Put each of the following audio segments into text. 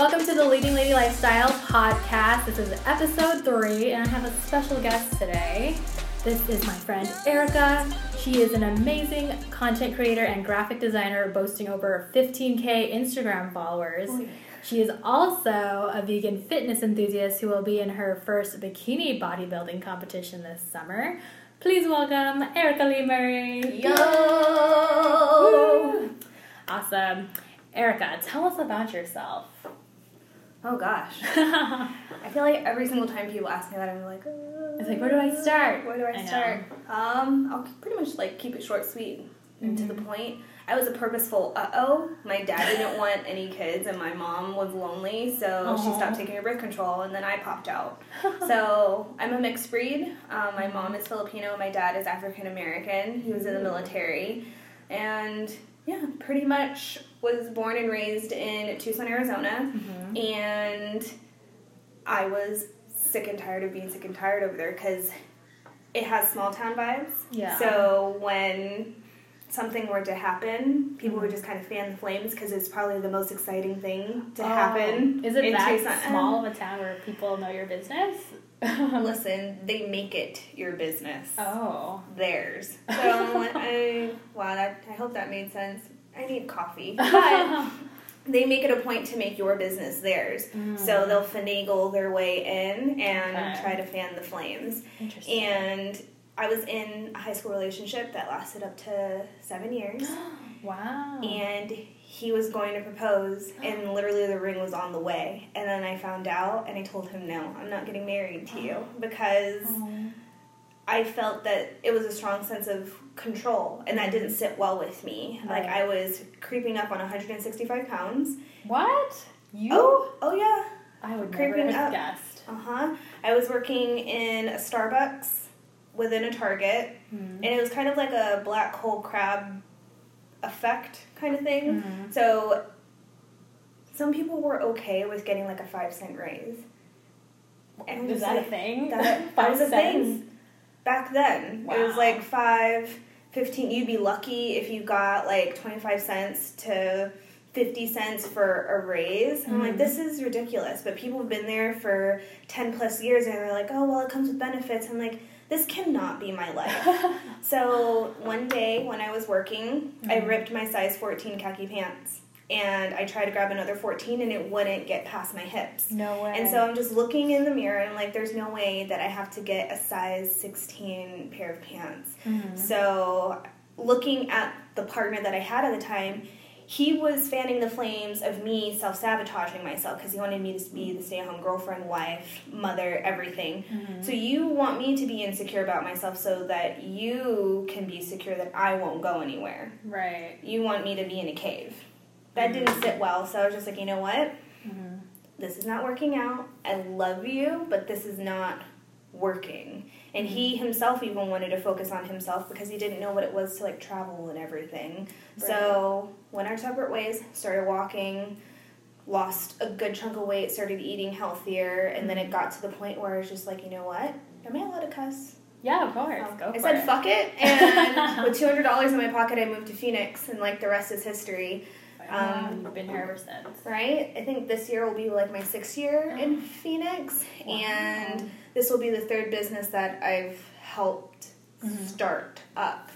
Welcome to the Leading Lady Lifestyle podcast. This is episode three, and I have a special guest today. This is my friend Erica. She is an amazing content creator and graphic designer, boasting over 15k Instagram followers. Oh, she is also a vegan fitness enthusiast who will be in her first bikini bodybuilding competition this summer. Please welcome Erica Lee Murray. Yo! Woo! Awesome. Erica, tell us about yourself. Oh gosh. I feel like every single time people ask me that, I'm like, uh, It's like, where do I start? Where do I, I know. start? Um, I'll pretty much like keep it short, sweet, and to the Mm-hmm. point. I was a purposeful uh oh. My dad didn't want any kids, and my mom was lonely, so she stopped taking her birth control, and then I popped out. so I'm a mixed breed. Um, my mom is Filipino, my dad is African American. He was in the military, and yeah, pretty much was born and raised in Tucson, Arizona, Mm-hmm. and I was sick and tired of being sick and tired over there because it has small town vibes. Yeah. So when something were to happen, people Mm-hmm. would just kind of fan the flames because it's probably the most exciting thing to Oh. happen. Is it in that Tucson. small of a town where people know your business? Listen, they make it your business. oh. Theirs. So I'm like, I, wow, that, I hope that made sense. I need coffee. But they make it a point to make your business theirs. So they'll finagle their way in and Mm. Okay. try to fan the flames. Interesting. And I was in a high school relationship that lasted up to seven years. wow. And he was going to propose, and literally the ring was on the way. And then I found out, and I told him, no, I'm not getting married to you because Oh. I felt that it was a strong sense of control, and that didn't sit well with me. Like I was creeping up on 165 pounds. What? You? Oh, oh yeah. I would creeping never have up. guessed. Uh huh. I was working in a Starbucks within a Target, Hmm. and it was kind of like a black hole crab effect kind of thing. Mhm. So some people were okay with getting like a five cent raise. And Is that a thing? That, that was a thing back then. It was Wow. like five, fifteen. You'd be lucky if you got like twenty five cents to fifty cents for a raise. And I'm like, Mhm. this is ridiculous. But people have been there for ten plus years, and they're like, oh well, it comes with benefits. I'm like, this cannot be my life. So one day when I was working, I Mhm. ripped my size 14 khaki pants. And I tried to grab another 14 and it wouldn't get past my hips. no way. And so I'm just looking in the mirror and I'm like, there's no way that I have to get a size 16 pair of pants. Mhm. So looking at the partner that I had at the time, he was fanning the flames of me self sabotaging myself because he wanted me to be the stay at home girlfriend, wife, mother, everything. Mhm. So you want me to be insecure about myself so that you can be secure that I won't go anywhere. Right. You want me to be in a cave. That didn't sit well, so I was just like, you know what? Mhm. This is not working out. I love you, but this is not working. And he himself even wanted to focus on himself because he didn't know what it was to like travel and everything. So went our separate ways, started walking, lost a good chunk of weight, started eating healthier, and then it got to the point where I was just like, you know what? Am I allowed to cuss? Yeah, of course. Oh, Go I said it. fuck it, and with two hundred dollars in my pocket, I moved to Phoenix, and like the rest is history. Um, um, You've been here ever since. Right? I think this year will be like my sixth year in Phoenix, and this will be the third business that I've helped Mhm. start up.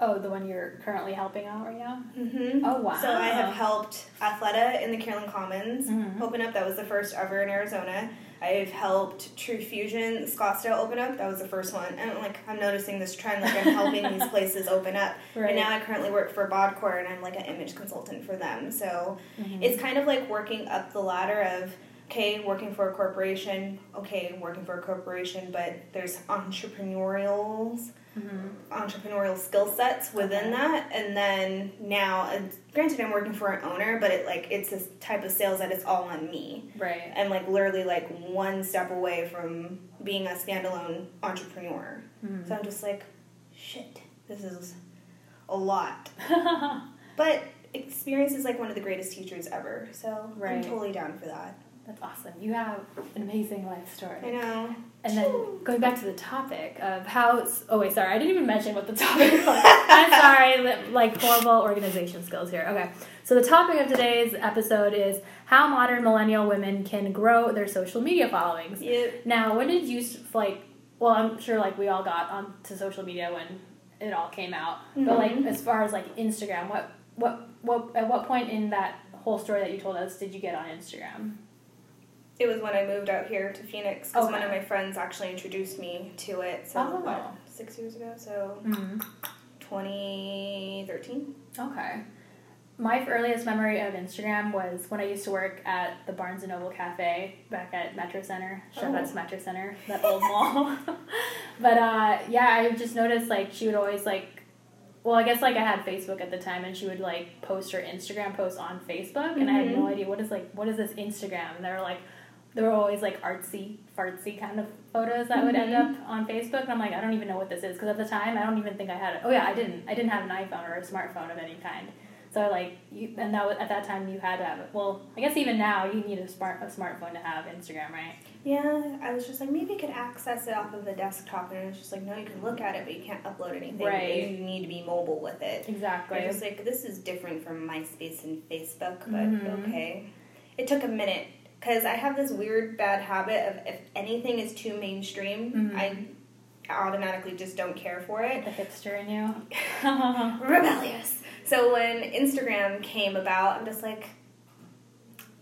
Oh, the one you're currently helping out right now? Mm-hmm. Oh, wow. So I have helped Athleta in the Kierland Commons Mhm. open up. That was the first ever in Arizona. I've helped True Fusion Scottsdale open up. That was the first one. And like I'm noticing this trend, like I'm helping these places open up. Right. And now I currently work for Bodcore, and I'm like an image consultant for them. So Mhm. it's kind of like working up the ladder of okay, working for a corporation. Okay, working for a corporation, but there's entrepreneurials Mhm. entrepreneurial skill sets within Okay. that and then now and granted i'm working for an owner but it like it's this type of sales that it's all on me Right. i'm like literally like one step away from being a standalone entrepreneur Mhm. so i'm just like shit this is a lot but experience is like one of the greatest teachers ever so i'm totally down for that That's awesome. You have an amazing life story. I know. And then going back to the topic of how. Oh wait, sorry, I didn't even mention what the topic was. I'm sorry, like horrible organization skills here. Okay, so the topic of today's episode is how modern millennial women can grow their social media followings. Yep. Now, when did you like? Well, I'm sure like we all got onto social media when it all came out. But like Mhm. as far as like Instagram, what what what at what point in that whole story that you told us did you get on Instagram? It was when I moved out here to Phoenix because one of my friends actually introduced me to it. So Oh. what, six years ago? So Mm-hmm. 2013. Okay. My earliest memory of Instagram was when I used to work at the Barnes and Noble Cafe back at Metro Center. Shout out Oh. to Metro Center, that old mall. but uh, yeah, I just noticed like she would always like, well, I guess like I had Facebook at the time, and she would like post her Instagram posts on Facebook, and I had no Mhm. idea what is like what is this Instagram, and they were like. There were always like artsy, fartsy kind of photos that would end Mhm. up on Facebook, and I'm like, I don't even know what this is because at the time I don't even think I had it. Oh yeah, I didn't. I didn't have an iPhone or a smartphone of any kind. So like you, and that was, at that time you had to have it. Well, I guess even now you need a smart a smartphone to have Instagram, right? Yeah, I was just like, maybe you could access it off of the desktop. And it was just like, no, you can look at it, but you can't upload anything. Right. You need to be mobile with it. Exactly. I was like, this is different from MySpace and Facebook, but Mhm. okay. It took a minute because I have this weird bad habit of if anything is too mainstream, Mhm. I automatically just don't care for it. the hipster in you. Rebellious. So when Instagram came about, I'm just like,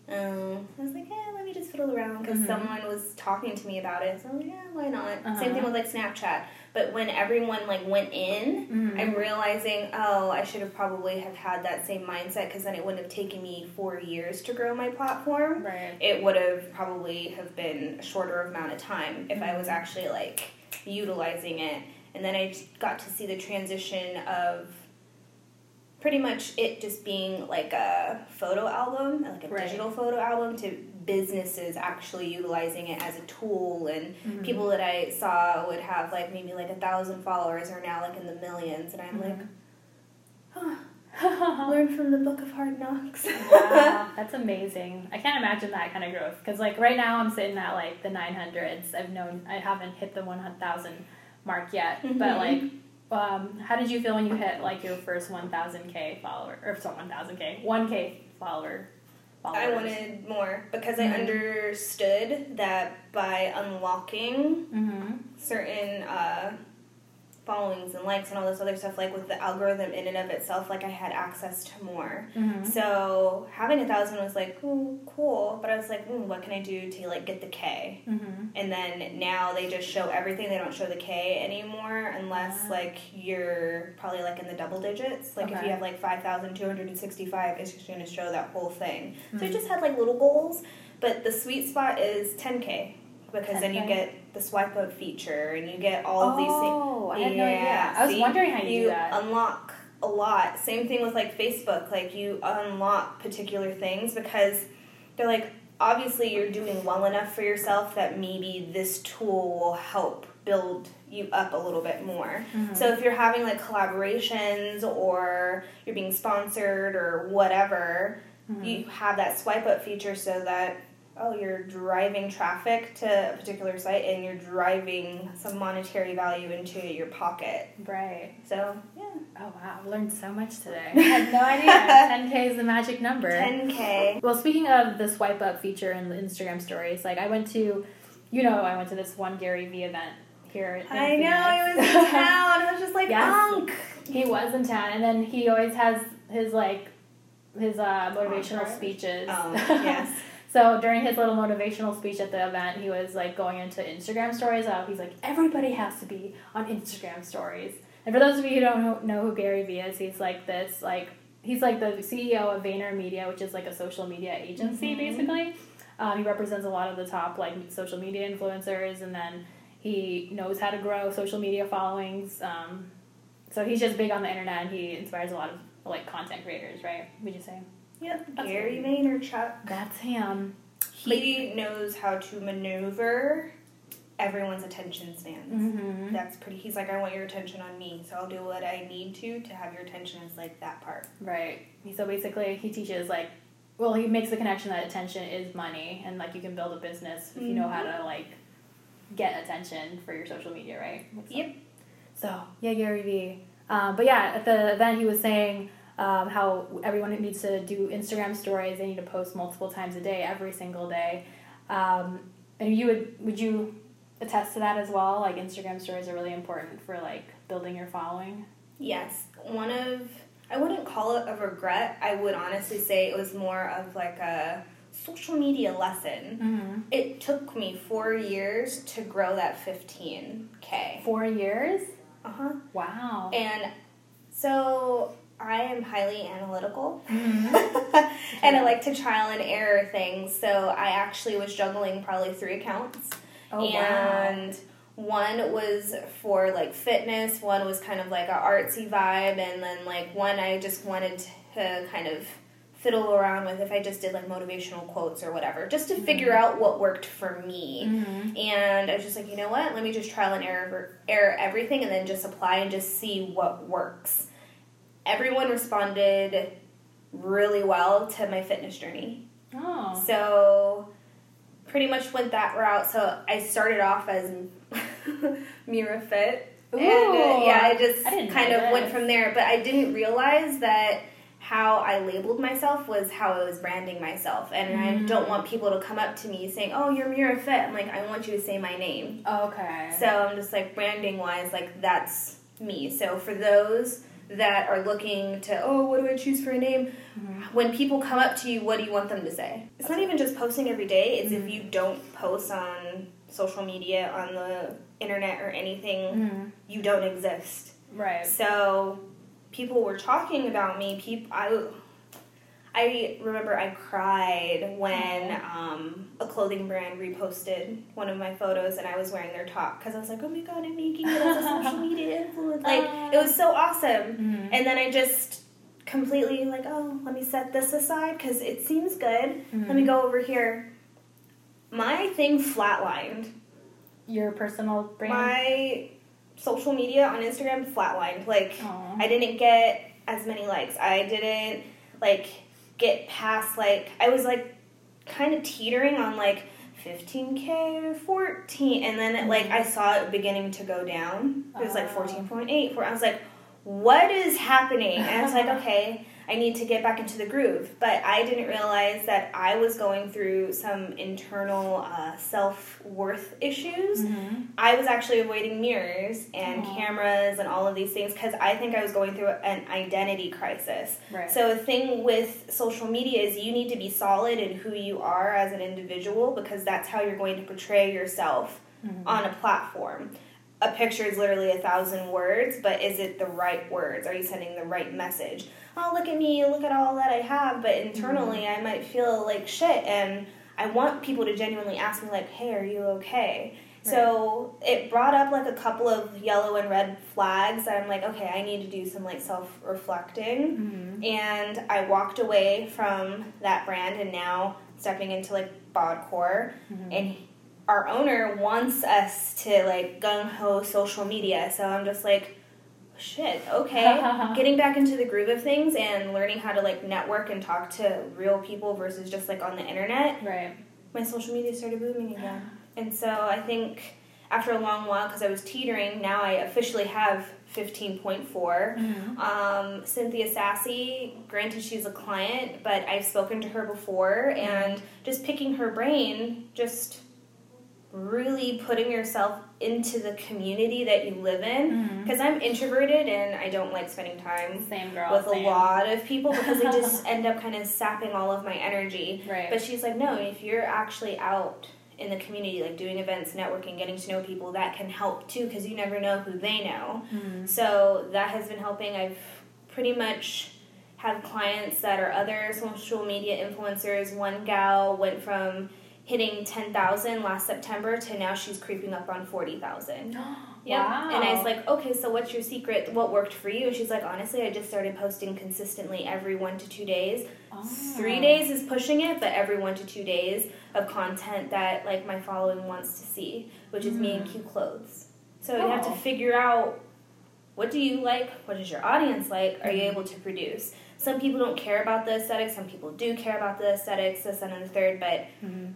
um, I was like, yeah, me just fiddle around because Mhm. someone was talking to me about it. So I'm like, yeah, why not? Uh-huh. Same thing with like Snapchat. But when everyone like went in, Mhm. I'm realizing, oh, I should have probably have had that same mindset because then it wouldn't have taken me four years to grow my platform. right. It would have probably have been a shorter amount of time if I was Mhm. actually like utilizing it. And then I just got to see the transition of pretty much it just being like a photo album, like a Right. digital photo album, to businesses actually utilizing it as a tool and Mhm. people that I saw would have like maybe like a thousand followers are now like in the millions, and I'm like, oh, learn from the book of hard knocks. wow, that's amazing. I can't imagine that kind of growth because like right now I'm sitting at like the 900s. I've known I haven't hit the 1,000 mark yet, but Mhm. like. Um, how did you feel when you hit like your first 1,000k follower or sorry 1,000k 1k follower? Followers? I wanted more because I Mhm. understood that by unlocking Mm-hmm. certain uh, followings and likes and all this other stuff, like with the algorithm in and of itself, like I had access to more. Mm-hmm. So having a thousand was like, ooh, cool. But I was like, mm, what can I do to like get the K? Mm-hmm. And then now they just show everything. They don't show the K anymore unless Ah. like you're probably like in the double digits. Like if you have like 5,265, it's just going to show that whole thing. So I just had like little goals. But the sweet spot is 10K because then you get the swipe up feature and you get all of these things. Oh, I had no idea. Yeah, I was see? wondering how you, You do that. unlock a lot. Same thing with like Facebook. Like you unlock particular things because they're like obviously you're doing well enough for yourself that maybe this tool will help build you up a little bit more. Mhm. So if you're having like collaborations or you're being sponsored or whatever, Mhm. you have that swipe up feature so that oh you're driving traffic to a particular site and you're driving some monetary value into your pocket. right. So yeah. Oh wow, I've learned so much today. I had no idea. 10k is the magic number. 10k. Well, speaking of the swipe up feature in the Instagram stories, like I went to, you know, I went to this one Gary Vee event here. I know I was in town. I was just like, Yes. Unk. he was in town, and then he always has his like his uh, motivational speeches. Oh yes. So during his little motivational speech at the event, he was like going into Instagram stories. Of he's like, everybody has to be on Instagram stories. And for those of you who don't know, who Gary Vee is, he's like this like he's like the CEO of VaynerMedia, which is like a social media agency Mhm. basically. Um, he represents a lot of the top like social media influencers, and then he knows how to grow social media followings. Um, so he's just big on the internet, and he inspires a lot of like content creators, right? Would you say? Yep. That's Gary. Vaynerchuk. That's him. He knows how to maneuver everyone's attention spans. Mm-hmm. That's pretty. He's like, I want your attention on me, so I'll do what I need to to have your attention. Is like that part. Right. So basically, he teaches like well, he makes the connection that attention is money, and like you can build a business if you know how to like get attention for your social media, right? Yep. So yeah, Gary Vee. Um, but yeah, at the event, he was saying um, how everyone needs to do Instagram stories. They need to post multiple times a day, every single day. Um, and you would would you attest to that as well? Like Instagram stories are really important for like building your following. Yes, one of I wouldn't call it a regret. I would honestly say it was more of like a social media lesson. Mm-hmm. It took me four years to grow that 15k. Four years. Uh huh. Wow. And so I am highly analytical. Mhm. and I like to trial and error things. So I actually was juggling probably three accounts. Oh wow. and one was for like fitness, one was kind of like a artsy vibe, and then like one I just wanted to kind of fiddle around with if I just did like motivational quotes or whatever, just to figure out what worked for me. Mhm. And I was just like, you know what? Let me just trial and error, error everything, and then just apply and just see what works. Everyone responded really well to my fitness journey. Oh. So pretty much went that route. So I started off as Mira Fit. and uh, yeah, I just I kind of went from there. But I didn't realize that how I labeled myself was how I was branding myself. And I Mm. don't want people to come up to me saying, Oh, you're Mira Fit. I'm like, I want you to say my name. Okay. So I'm just like branding wise, like that's me. So for those that are looking to, oh, what do I choose for a name? Mhm. When people come up to you, what do you want them to say? It's not even just posting every day. It's Mm-hmm. if you don't post on social media, on the internet or anything, Mhm. you don't exist. Right. So people were talking about me. People, I, I remember I cried when um, a clothing brand reposted one of my photos and I was wearing their top because I was like, oh my god, I'm making it as a social media influencer. Like it was so awesome. Mhm. And then I just completely like, oh, let me set this aside because it seems good. Let me Mhm. go over here. My thing flatlined. Your personal brand. My social media on Instagram flatlined. Like Aw. I didn't get as many likes. I didn't like get past like I was like kind of teetering on like 15k 14 and then it, like I mm-hmm. saw it beginning to go down. It was like uh-huh. Oh. 14.8 I was like what is happening? And I was like okay, I need to get back into the groove. But I didn't realize that I was going through some internal uh, self-worth issues. Mhm. I was actually avoiding mirrors and Aw. cameras and all of these things because I think I was going through an identity crisis. Right. So, the thing with social media is you need to be solid in who you are as an individual because that's how you're going to portray yourself Mhm. on a platform. A picture is literally a thousand words, but is it the right words? Are you sending the right message? Oh, look at me, look at all that I have, but internally I might feel like shit and I want people to genuinely ask me like, "Hey, are you okay?" So, it brought up like a couple of yellow and red flags that I'm like, "Okay, I need to do some like self-reflecting." Mhm. And I walked away from that brand and now stepping into like Bodcore Mhm. and our owner wants us to like gung ho social media. So I'm just like, shit, okay. Getting back into the groove of things and learning how to like network and talk to real people versus just like on the internet. Right. My social media started booming again. And so I think after a long while, because I was teetering, now I officially have 15.4. Mhm. Um, Cynthia Sassy, granted she's a client, but I've spoken to her before, and just picking her brain, just really putting yourself into the community that you live in. Because I'm introverted and I don't like spending time Same girl. with same. a lot of people because they just end up kind of sapping all of my energy. Right. But she's like, no, if you're actually out in the community, like doing events, networking, getting to know people, that can help too because you never know who they know. Mhm. So that has been helping. I've pretty much have clients that are other social media influencers. One gal went from hitting 10,000 last September to now she's creeping up on 40,000. Yep. Wow. And I was like, okay, so what's your secret? What worked for you? And she's like, honestly, I just started posting consistently every one to two days. Oh. Three days is pushing it, but every one to two days of content that like my following wants to see, which is me in cute clothes. So you have to Oh. figure out what do you like, what does your audience like, are you Mhm. able to produce? some people don't care about the aesthetics, some people do care about the aesthetics, this and the third, but Mhm.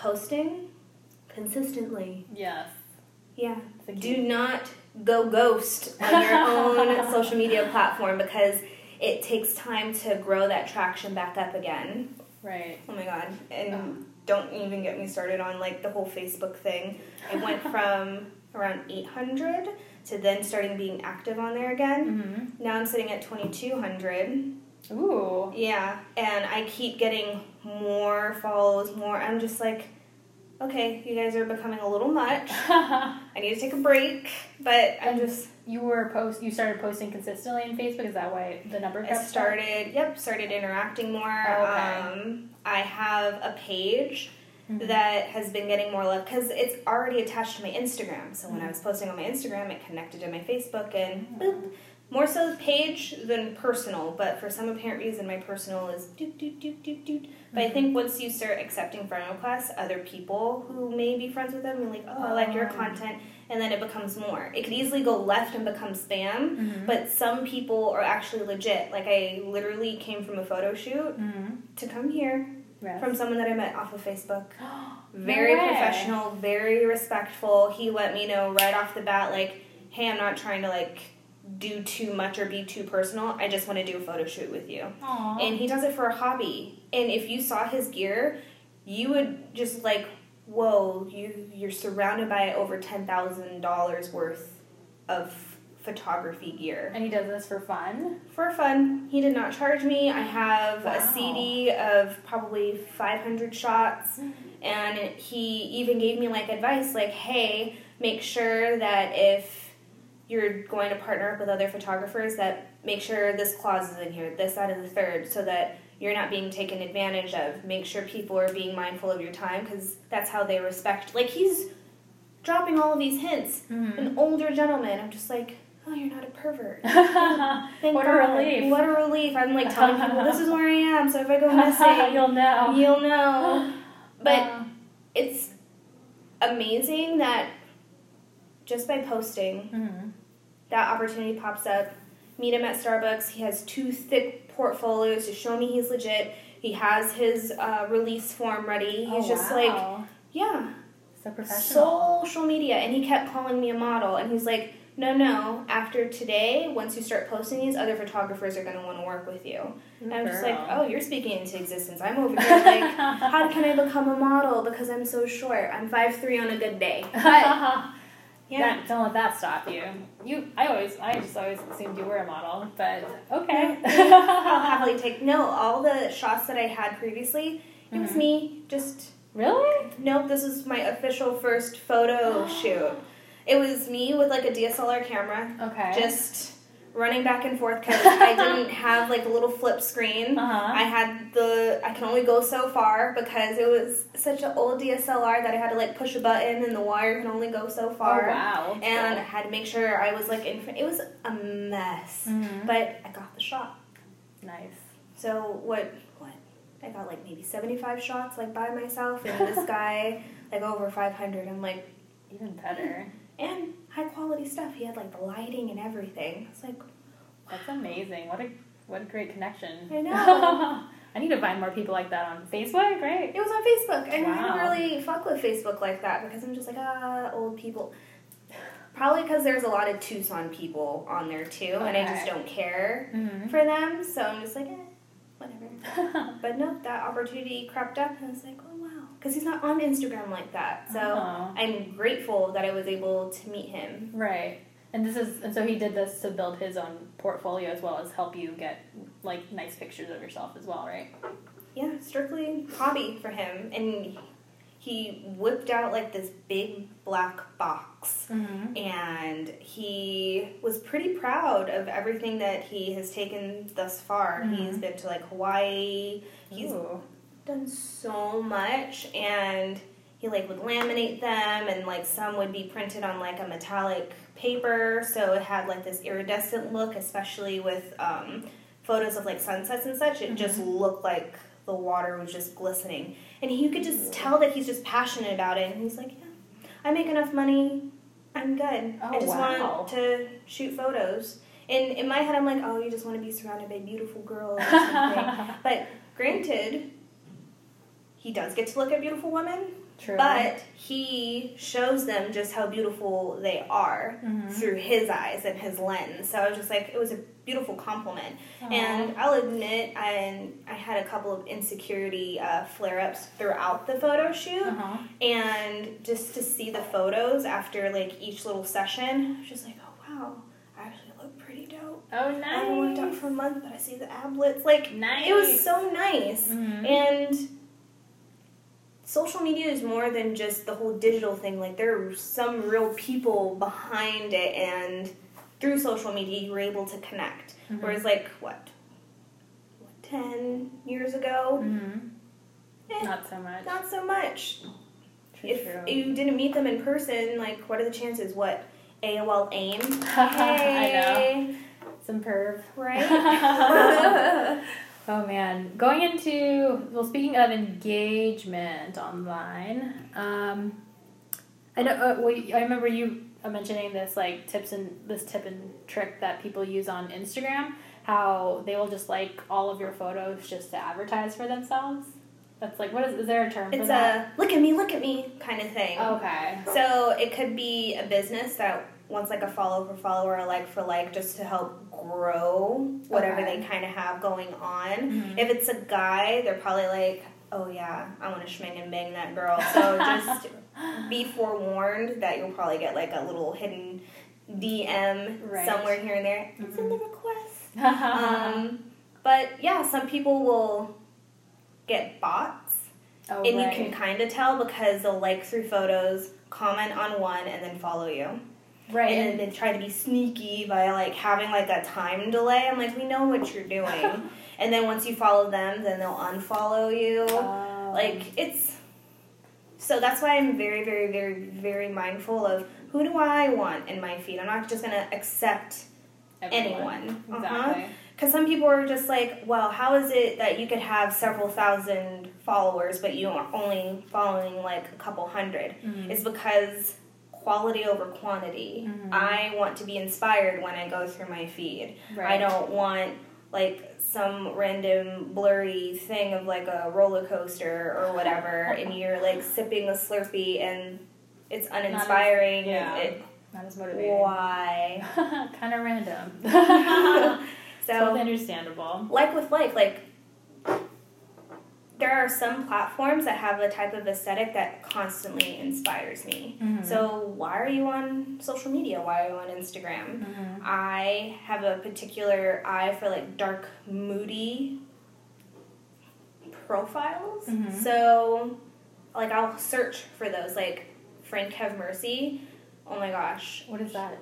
Posting consistently. Yes. Yeah. Do not go ghost on your own social media platform because it takes time to grow that traction back up again. Right. Oh my god. And don't even get me started on like the whole Facebook thing. I went from around 800 to then starting being active on there again. Mm-hmm. Now I'm sitting at 2200. Ooh. Yeah, and I keep getting more follows, more. I'm just like, okay, you guys are becoming a little much. I need to take a break, but I'm just you were post. You started posting consistently on Facebook. Is that why the number I started, yep, started interacting more. Oh, okay. Um, I have a page Mhm. that has been getting more love because it's already attached to my Instagram. So when I was posting on my Instagram, it connected to my Facebook and boop. More so page than personal, but for some apparent reason, my personal is doot doot doot doot doot. But I think once you start accepting friend requests, other people who may be friends with them, you're like, oh, I like your Oh. content, and then it becomes more. It could easily go left and become spam, Mhm. but some people are actually legit. Like I literally came from a photo shoot Mm-hmm. to come here Yes. from someone that I met off of Facebook. Very way. professional, very respectful. He let me know right off the bat, like, hey, I'm not trying to like do too much or be too personal. I just want to do a photo shoot with you. Aw. And he does it for a hobby. And if you saw his gear, you would just like, whoa, you you're surrounded by over ten thousand dollars worth of photography gear. And he does this for fun. For fun, he did not charge me. I have Wow. a CD of probably 500 shots, mm-hmm. and he even gave me like advice like, hey, make sure that if you're going to partner up with other photographers, that make sure this clause is in here, this, that, and the third, so that you're not being taken advantage of. Make sure people are being mindful of your time because that's how they respect. Like, he's dropping all of these hints. Mhm. An older gentleman. I'm just like, oh, you're not a pervert. Thank what a relief. What a relief. I'm like telling people this is where I am, so if I go missing, You'll know. you'll know. But Uh, it's amazing that just by posting, mhm. That opportunity pops up. Meet him at Starbucks. He has two thick portfolios to show me he's legit. He has his uh, release form ready. He's Oh, just like, yeah, so professional. social media. And he kept calling me a model. And he's like, no, no, after today, once you start posting these, other photographers are going to want to work with you. And I'm just like, oh, you're speaking into existence. I'm over here like, how can I become a model because I'm so short? I'm 5'3 on a good day. But, yeah. That- don't let that stop you. You, I always, I just always assumed you were a model, but okay. I'll happily take, no, all the shots that I had previously, it was Mhm. me just really? Nope, this is my official first photo shoot. It was me with like a DSLR camera, Okay. just running back and forth because I didn't have like a little flip screen. Uh huh. I had the I can only go so far because it was such an old DSLR that I had to like push a button and the wire can only go so far. Oh far. wow. And I had to make sure I was like in front. It was a mess, Mhm. but I got the shot. nice. So what? What? I got like maybe seventy five shots like by myself, and this guy like over five hundred. I'm like, Even better. and high quality stuff. He had like the lighting and everything. It's like That's amazing. What a what a great connection. I know. I need to find more people like that on Facebook. Right. it was on Facebook, and I Wow. don't really fuck with Facebook like that because I'm just like ah old people. Probably because there's a lot of Tucson people on there too, and I just don't care Mm-hmm. for them. So I'm just like, eh, whatever. But no, that opportunity crept up, and I was like, because he's not on Instagram like that. So Oh. I'm grateful that I was able to meet him. right. And this is and so he did this to build his own portfolio as well as help you get like nice pictures of yourself as well, right? Yeah, strictly hobby for him, and he whipped out like this big black box. Mm-hmm. And he was pretty proud of everything that he has taken thus far. Mhm. He's been to like Hawaii. He's Ooh. Done so much and he like would laminate them and like some would be printed on like a metallic paper so it had like this iridescent look especially with um, photos of like sunsets and such. It just looked like the water was just glistening. And you could just tell that he's just passionate about it and he's like yeah i make enough money. I'm good. I Oh, just wow. want to shoot photos. And in my head, I'm like, oh, you just want to be surrounded by beautiful girls. Or something. but granted, he does get to look at beautiful women. True. But he shows them just how beautiful they are Mhm. through his eyes and his lens. So I was just like, it was a beautiful compliment. Aw. And I'll admit, I, I had a couple of insecurity uh, flare ups throughout the photo shoot. Uh-huh. And just to see the photos after like each little session, I was just like, oh wow, I actually look pretty dope. Oh, nice. I haven't worked out for a month, but I see the ablets. Like, Nice. it was so nice. Mhm. And social media is more than just the whole digital thing. Like, there are some real people behind it, and through social media, you're able to connect. Mhm. Whereas, like, what? what, 10 years ago? Mhm. Eh, Not so much. not so much. True, if true. you didn't meet them in person, like, what are the chances? What? AOL AIM? I know. Some perv. Right? Oh man, going into well, speaking of engagement online, um, I know. Uh, well, I remember you mentioning this like tips and this tip and trick that people use on Instagram. How they will just like all of your photos just to advertise for themselves. That's like what is is there a term for it's that? a look at me, look at me kind of thing. okay. So it could be a business that wants like a follow for follow or a like for like just to help grow whatever Okay. they kind of have going on. Mhm. If it's a guy, they're probably like, oh yeah, I want to schming and bang that girl. So just be forewarned that you'll probably get like a little hidden DM Right. somewhere here and there. It's in the Mhm. request. um, but yeah, some people will get bots, oh, and right. you can kind of tell because they'll like through photos, comment on one, and then follow you. Right. And then they try to be sneaky by like having like a time delay. I'm like, we know what you're doing. and then once you follow them, then they'll unfollow you. Oh. Like it's so that's why I'm very, very, very, very mindful of who do I want in my feed. I'm not just gonna accept anyone. Uh-huh. Exactly. Because some people are just like, well, how is it that you could have several thousand followers, but you are only following like a couple 100 Mhm. It's because quality over quantity. Mhm. I want to be inspired when I go through my feed. Right. I don't want like some random blurry thing of like a roller coaster or whatever, and you're like sipping a Slurpee and it's uninspiring. yeah. It, Not as motivating. why? kind of random. so totally understandable. like with like like there are some platforms that have a type of aesthetic that constantly inspires me Mhm. so why are you on social media why are you on instagram Mhm. i have a particular eye for like dark moody profiles Mhm. so like i'll search for those like frank have mercy oh my gosh What is that?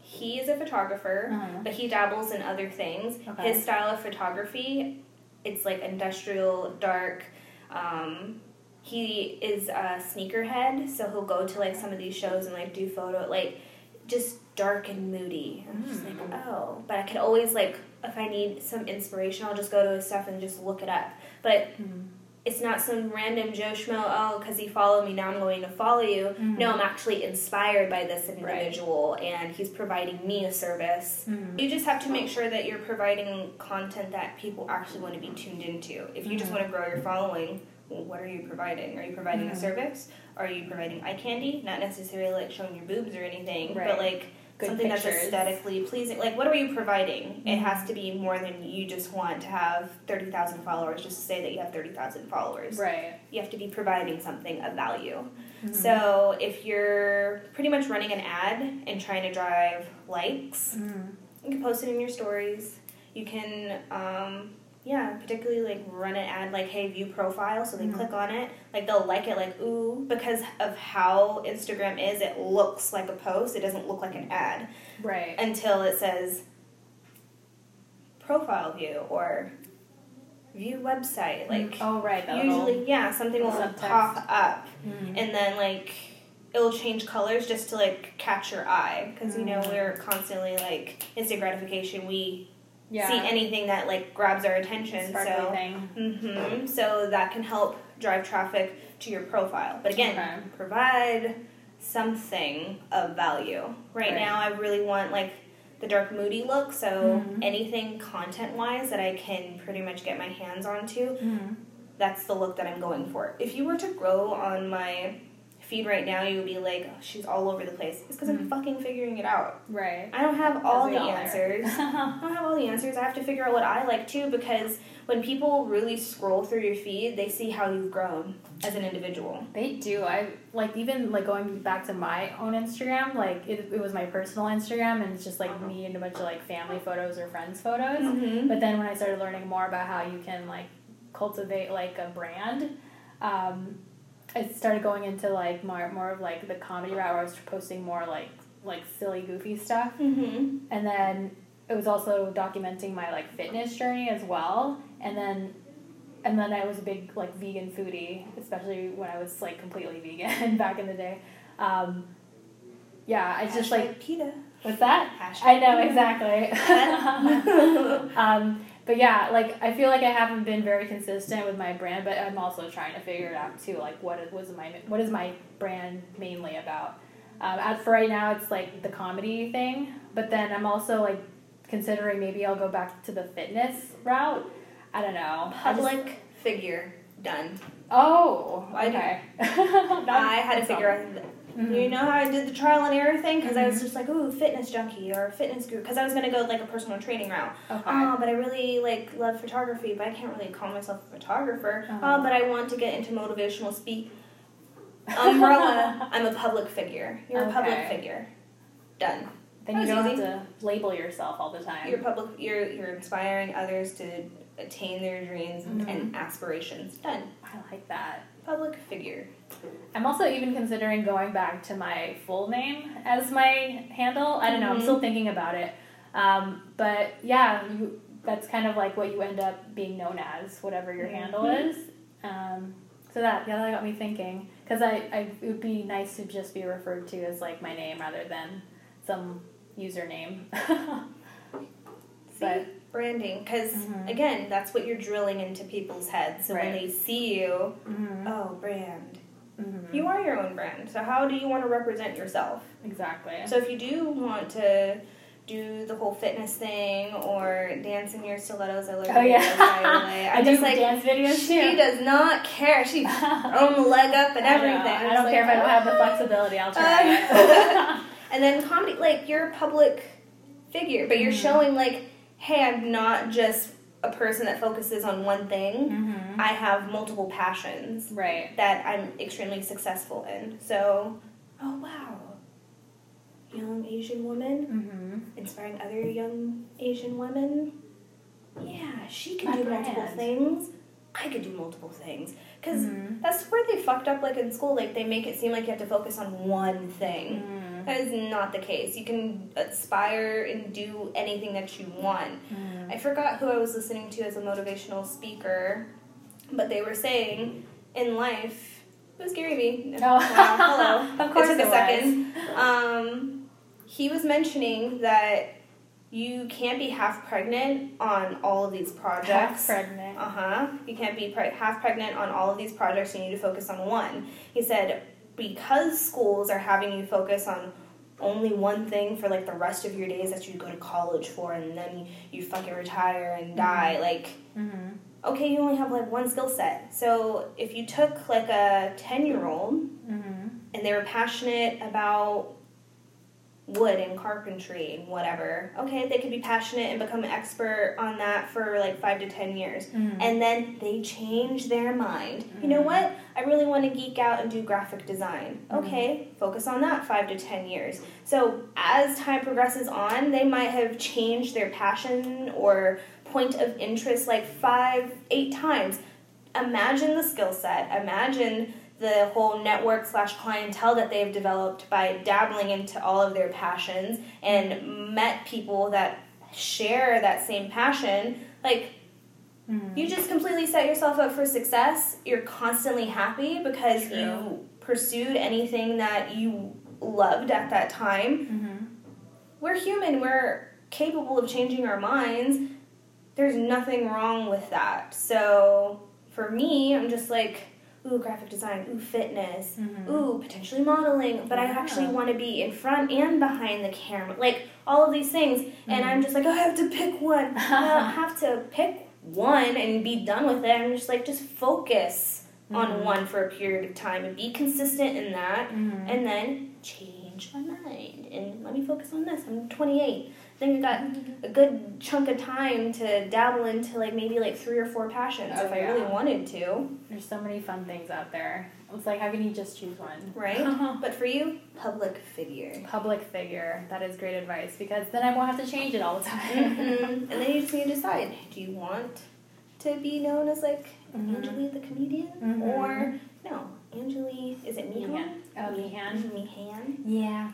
he is a photographer Uh-huh. but he dabbles in other things. Okay. His style of photography, it's like industrial, dark. Um, he is a sneakerhead, so he'll go to like some of these shows and like do photo, like just dark and moody. I'm just like, Mm. oh. But I can always like, if I need some inspiration, I'll just go to his stuff and just look it up. But Mhm. It's not some random Joe Schmo, oh, because he followed me, now I'm going to follow you. Mhm. No, I'm actually inspired by this Right. individual and he's providing me a service. Mhm. You just have to make sure that you're providing content that people actually want to be tuned into. If you just Mhm. want to grow your following, well, what are you providing? Are you providing a service? Are you providing eye candy? Not necessarily like showing your boobs or anything, Right. but like Good something pictures. that's aesthetically pleasing. Like, what are you providing? It has to be more than you just want to have 30,000 followers just to say that you have 30,000 followers. Right. You have to be providing something of value. Mhm. So, if you're pretty much running an ad and trying to drive likes, Mhm. you can post it in your stories. You can, um, yeah, particularly like run an ad like, hey, view profile. So they Mhm. click on it. Like they'll like it, like, ooh, because of how Instagram is, it looks like a post. It doesn't look like an ad Right. until it says profile view or view website. Like, oh right. Usually, yeah, something will subtext. pop up Mhm. and then like it'll change colors just to like catch your eye because you know Mm. we're constantly like instant gratification we yeah. see anything that like grabs our attention Sparkly so thing. hmm so that can help drive traffic to your profile but again Okay. provide something of value right, Right. now i really want like the dark moody look. So Mhm. anything content wise that I can pretty much get my hands onto, Mhm. that's the look that I'm going for. If you were to grow on my feed right now, you would be like, oh, she's all over the place. It's because I'm Mhm. fucking figuring it out. Right. I don't have all the all answers. I don't have all the answers. I have to figure out what I like too because when people really scroll through your feed, they see how you've grown as an individual. They do. I like even like going back to my own Instagram. Like it, it was my personal Instagram, and it's just like me and a bunch of like family photos or friends photos. Mm-hmm. But then when I started learning more about how you can like cultivate like a brand, um, I started going into like more more of like the comedy route where I was posting more like like silly goofy stuff, Mm-hmm. and then it was also documenting my like fitness journey as well, and then. And then I was a big like vegan foodie, especially when I was like completely vegan back in the day. Um, yeah, I just like what's that? Hashtag I know exactly. um, but yeah, like I feel like I haven't been very consistent with my brand, but I'm also trying to figure it out too. Like what is, was my what is my brand mainly about? Um, as for right now, it's like the comedy thing, but then I'm also like considering maybe I'll go back to the fitness route. I don't know. I just- Public figure. Done. oh, I okay. I had to figure out. Mhm. You know how I did the trial and error thing? Because I was Mhm. just like, ooh, fitness junkie or fitness guru. Because I was going to go like a personal training route. Okay. Oh, but I really like love photography, but I can't really call myself a photographer. Uh-huh. Oh, but I want to get into motivational speak. Umbrella, I'm a public figure. You're a public figure. Done. then you don't was have to label yourself all the time. You're public. You're you're inspiring others to attain their dreams Mhm. and aspirations. Done. I like that. Public figure. I'm also even considering going back to my full name as my handle. I don't know. I'm Mhm. still thinking about it. Um, but yeah, you, that's kind of like what you end up being known as, whatever your handle Mhm. is. Um, so that yeah, that got me thinking because I, I it would be nice to just be referred to as like my name rather than some username. but Branding, because Mhm. again, that's what you're drilling into people's heads. So when they see you, mhm, oh, brand. mhm. You are your own brand. So how do you want to represent yourself? exactly. So if you do want to do the whole fitness thing or dance in your stilettos, I love Oh yeah, videos, by the way. I do just like dance videos she too. She does not care. She's thrown the leg up and I everything. I don't like, care if I don't have the "Ah." flexibility. I'll try. And then comedy, like you're a public figure, but you're Mhm. showing like, hey, I'm not just a person that focuses on one thing. mm-hmm. I have multiple passions Right. that I'm extremely successful in. So, oh wow, young Asian woman Mm-hmm. inspiring other young Asian women. Yeah, she can My do multiple things. I could do multiple things. Because Mhm. that's where they fucked up, like in school. Like, they make it seem like you have to focus on one thing. That is not the case. You can aspire and do anything that you want. Mm-hmm. I forgot who I was listening to as a motivational speaker, but they were saying in life, it was Gary Vee. Oh. Wow, hello. Of course it took it a second. Um, he was mentioning that you can't be half pregnant on all of these projects. Half pregnant. Uh huh. You can't be pre- half pregnant on all of these projects. You need to focus on one. He said because schools are having you focus on only one thing for like the rest of your days that you go to college for, and then you fucking retire and die. Like, Mm-hmm. okay, you only have like one skill set. So if you took like a ten year old Mm-hmm. and they were passionate about wood and carpentry and whatever, okay, they could be passionate and become an expert on that for like five to ten years Mm-hmm. and then they change their mind. You know Mhm. what? I really want to geek out and do graphic design. Mhm. Okay, focus on that five to ten years. So as time progresses on, they might have changed their passion or point of interest like five, eight times. Imagine the skill set. Imagine the whole network slash clientele that they've developed by dabbling into all of their passions and met people that share that same passion. Like Mm-hmm. you just completely set yourself up for success. You're constantly happy because True. you pursued anything that you loved at that time. Mm-hmm. We're human, we're capable of changing our minds. There's nothing wrong with that. So, for me, I'm just like, ooh, graphic design, ooh, fitness, Mhm. ooh, potentially modeling, but I actually want to be in front and behind the camera, like all of these things. And I'm just like, oh, I have to pick one. I don't have to pick one and be done with it. I'm just like, just focus on Mhm. one for a period of time and be consistent in that, Mhm. and then change my mind and let me focus on this. I'm 28. Then you got a good chunk of time to dabble into like maybe like three or four passions Oh, if I really wanted to, There's so many fun things out there. It's like, how can you just choose one? right? but for you, public figure. Public figure. That is great advice because then I won't have to change it all the time. and then you just need to decide: do you want to be known as like Mhm. Angeli the comedian, Mhm. or no, Angeli? Is it Mihan? Mihan. Oh, Mihan. Mihan. Yeah.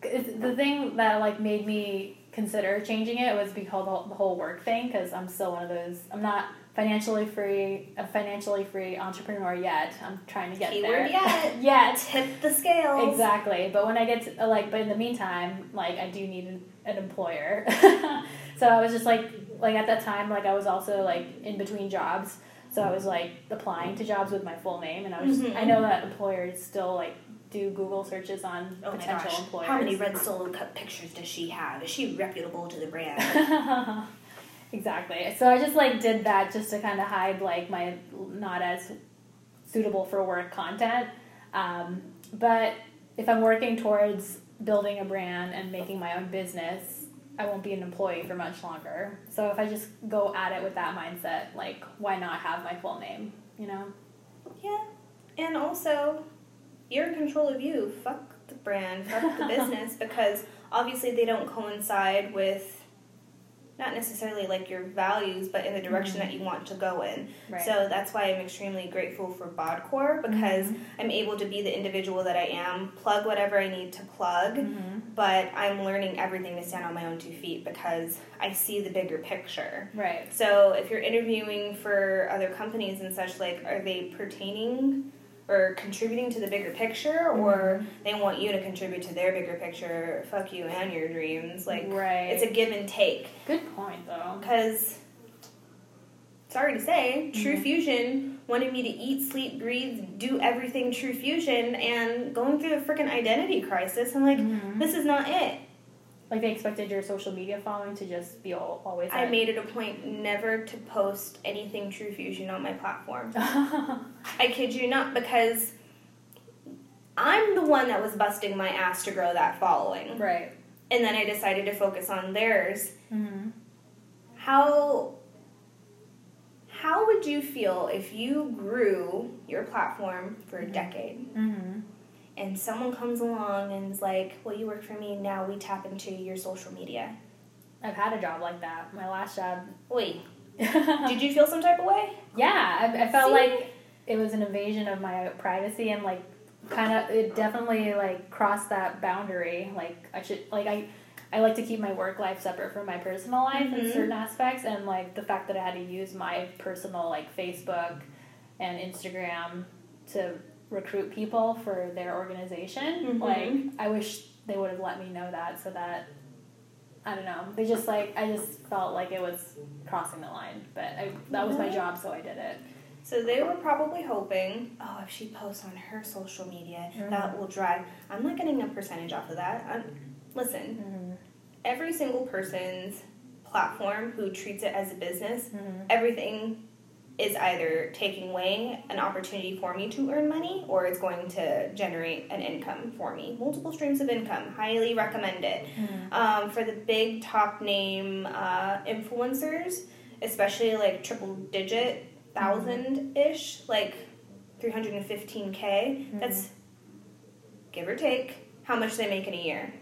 The thing that like made me consider changing it was because the whole, work thing because I'm still one of those I'm not financially free a financially free entrepreneur yet. I'm trying to get Keyword there. yet. yet. Tip the scales. Exactly. But when I get to, like but in the meantime, like I do need an, an employer. so I was just like like at that time like I was also like in between jobs. So I was like applying to jobs with my full name and I was Mhm. I know that employers still like do Google searches on Oh my potential gosh. employers. How many red solo cup pictures does she have? Is she reputable to the brand? exactly. So I just like did that just to kind of hide like my not as suitable for work content. Um, but if I'm working towards building a brand and making my own business, I won't be an employee for much longer. So if I just go at it with that mindset, like why not have my full name? You know? yeah. And also, you're in control of you. Fuck the brand, fuck the business, because obviously they don't coincide with not necessarily like your values, but in the direction that you want to go in. Right. So that's why I'm extremely grateful for Bodcore because Mhm. I'm able to be the individual that I am, plug whatever I need to plug, Mhm. but I'm learning everything to stand on my own two feet because I see the bigger picture. Right. So if you're interviewing for other companies and such, like, are they pertaining or contributing to the bigger picture, or they want you to contribute to their bigger picture? Fuck you and your dreams. Like, right. it's a give and take. good point though. Because, sorry to say, True Mhm. Fusion wanted me to eat, sleep, breathe, do everything True Fusion, and going through a freaking identity crisis. I'm like, Mhm. this is not it. Like they expected your social media following to just be all, always. I at- made it a point never to post anything True Fusion on my platform. I kid you not, because I'm the one that was busting my ass to grow that following. right. And then I decided to focus on theirs. Mm-hmm. How how would you feel if you grew your platform for a decade Mm-hmm. And someone comes along and is like, Well, you work for me, now we tap into your social media. I've had a job like that. My last job. Wait, did you feel some type of way? Yeah, I, I felt See? like it was an invasion of my privacy and like kind of it definitely like crossed that boundary. Like I should like I. I like to keep my work life separate from my personal life in Mhm. certain aspects, and like the fact that I had to use my personal like Facebook and Instagram to recruit people for their organization. Mhm. Like I wish they would have let me know that so that I don't know. They just like I just felt like it was crossing the line, but I, that was my Mhm. job, so I did it. So they were probably hoping, oh, if she posts on her social media, that will drive. I'm not getting a percentage off of that. I'm, listen, Mm-hmm. every single person's platform who treats it as a business, Mm-hmm. everything is either taking away an opportunity for me to earn money or it's going to generate an income for me. Multiple streams of income. Highly recommend it. Mm-hmm. Um, for the big top name uh, influencers, especially like triple digit thousand ish, like 315k, Mm-hmm. that's give or take how much they make in a year.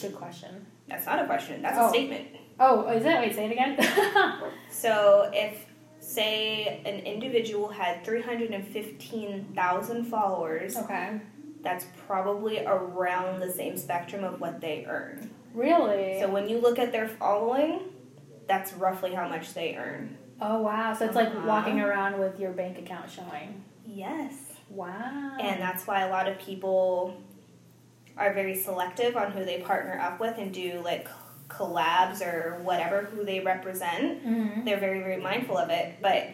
Good question. That's not a question, that's Oh. a statement. Oh, is it? Wait, say it again. So if say an individual had 315,000 followers, okay. that's probably around the same spectrum of what they earn. Really? So when you look at their following, that's roughly how much they earn. oh wow! So it's like Uh-huh. walking around with your bank account showing. Yes. Wow. And that's why a lot of people are very selective on who they partner up with and do like collabs or whatever who they represent. Mhm. They're very, very mindful of it. But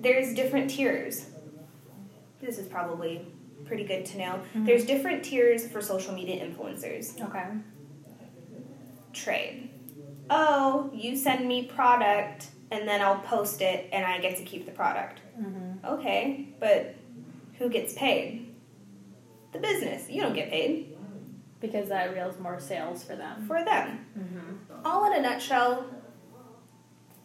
there's different tiers. this is probably pretty good to know. Mhm. There's different tiers for social media influencers. Okay. Trade. Oh, you send me product and then I'll post it and I get to keep the product. Mm-hmm. Okay, but who gets paid? The business. You don't get paid Because that reels more sales for them. for them. Mm-hmm. All in a nutshell,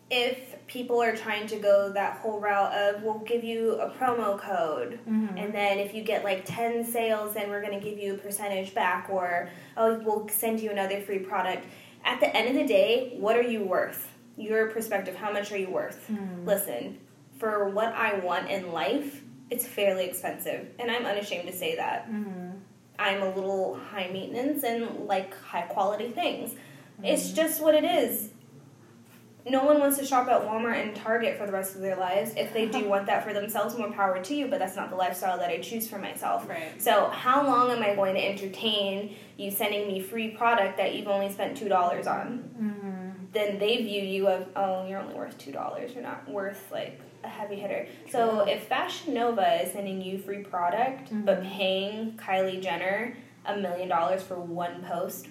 if people are trying to go that whole route of we'll give you a promo code Mm-hmm. and then if you get like 10 sales then we're going to give you a percentage back or oh we'll send you another free product at the end of the day what are you worth your perspective how much are you worth Mhm. listen for what i want in life it's fairly expensive and i'm unashamed to say that Mm-hmm. I'm a little high maintenance and like high quality things it's Mhm. just what it is no one wants to shop at Walmart and Target for the rest of their lives. If they do want that for themselves, more power to you, but that's not the lifestyle that I choose for myself. Right. So, how long am I going to entertain you sending me free product that you've only spent $2 on? Mm-hmm. Then they view you of, oh, you're only worth $2. You're not worth like a heavy hitter. So, if Fashion Nova is sending you free product, but Mhm. paying Kylie Jenner a million dollars for one post,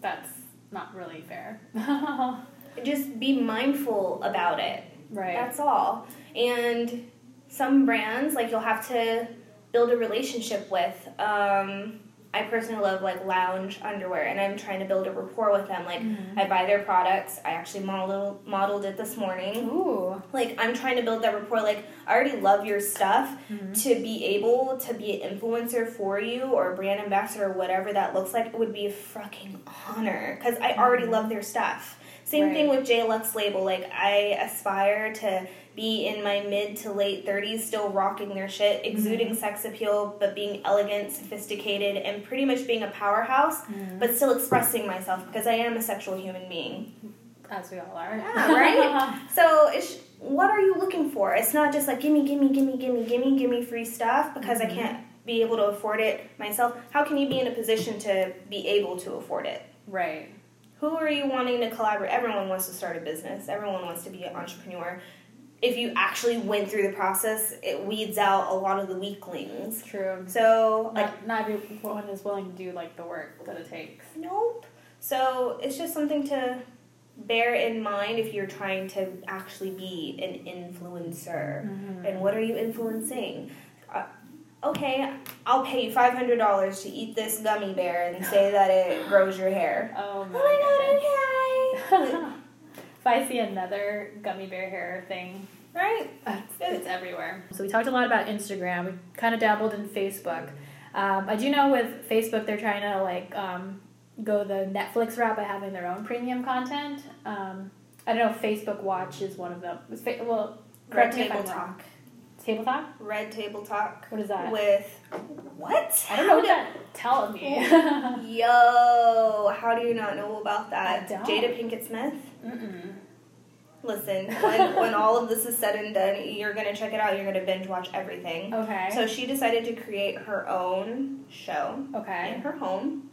That's not really fair. just be mindful about it. right. That's all. And some brands, like you'll have to build a relationship with. Um, I personally love like lounge underwear, and I'm trying to build a rapport with them. Like Mhm. I buy their products. I actually modeled modeled it this morning. Ooh. Like I'm trying to build that rapport. Like I already love your stuff. Mhm. To be able to be an influencer for you or a brand ambassador or whatever that looks like it would be a fucking honor because I already love their stuff. Same thing with J Lux label. Like I aspire to be in my mid to late 30s still rocking their shit, exuding sex appeal but being elegant, sophisticated and pretty much being a powerhouse Mhm. but still expressing myself because I am a sexual human being. As we all are. Yeah, right? So it's what are you looking for? It's not just like gimme, gimme, gimme, gimme, gimme, gimme free stuff because Mhm. I can't be able to afford it myself. How can you be in a position to be able to afford it? right. Who are you wanting to collaborate? Everyone wants to start a business. Everyone wants to be an entrepreneur. If you actually went through the process, it weeds out a lot of the weaklings. True. So, like, Not, not everyone is willing to do like the work that it takes. Nope. So it's just something to bear in mind if you're trying to actually be an influencer. Mhm. And what are you influencing? Uh, okay, I'll pay you five hundred dollars to eat this gummy bear and say that it grows your hair. Oh my, Oh my god! Okay. I see another gummy bear hair thing, right? it's, it's everywhere. So we talked a lot about Instagram. We kind of dabbled in Facebook. Um, I do know with Facebook they're trying to like um, go the Netflix route by having their own premium content. Um, I don't know if Facebook Watch is one of them. Fa- well, Red correct me if I'm wrong. talk. Table talk. Red table talk What is that? with what? I don't know what that telling me. Yo, how do you not know about that? Jada Pinkett Smith. Mm-mm. Listen, when, when all of this is said and done, you're gonna check it out. You're gonna binge watch everything. Okay. So she decided to create her own show Okay. in her home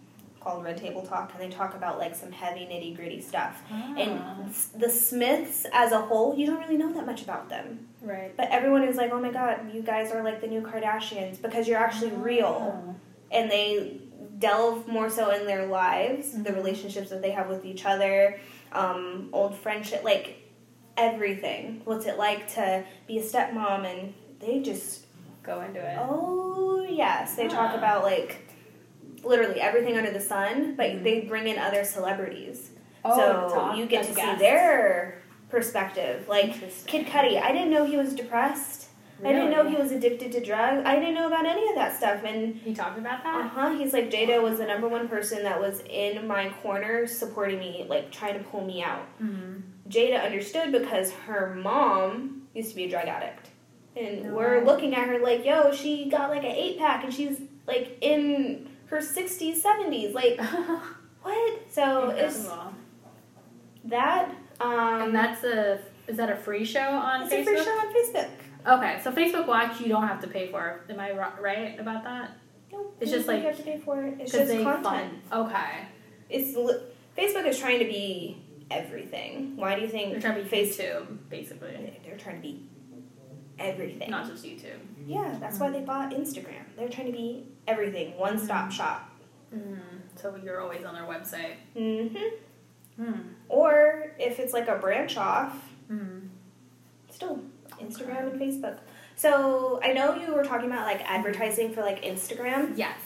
called Red Table Talk, and they talk about like some heavy nitty gritty stuff. Ah, And the Smiths as a whole, you don't really know that much about them. right. But everyone is like, oh my god, you guys are like the new Kardashians because you're actually real. Oh. And they delve more so in their lives, the Mhm. relationships that they have with each other, um, old friendship, like everything. What's it like to be a stepmom? And they just, Go into it. oh yes, they talk Ah. about like literally everything under the sun, but Mhm. they bring in other celebrities. Oh, so you get to see their perspective. Like Kid Cudi, I didn't know he was depressed. I didn't know he was addicted to drugs. I didn't know about any of that stuff. And He talked about that. uh huh, he's like Jada was the number one person that was in my corner, supporting me, like trying to pull me out. Mm-hmm. Jada understood because her mom used to be a drug addict, and Oh, we're looking at her like, yo, she got like an eight pack, and she's like in her sixties, seventies, like what? So it's that. Um, and that's a is that a free show on it's Facebook? a free show on Facebook. Okay, so Facebook Watch you don't have to pay for. Am I right about that? Nope, It's just like you have to pay for it. It's just content. fund. Okay, It's Facebook is trying to be everything. Why do you think they're trying to be Face- YouTube basically. They're trying to be everything. Not just YouTube. Yeah, that's why they bought Instagram. They're trying to be everything, one stop shop. Mm. So you're always on their website. Mm-hmm. Mm. Or if it's like a branch off, Mm. still Instagram and Facebook. So I know you were talking about like advertising for like Instagram. Yes.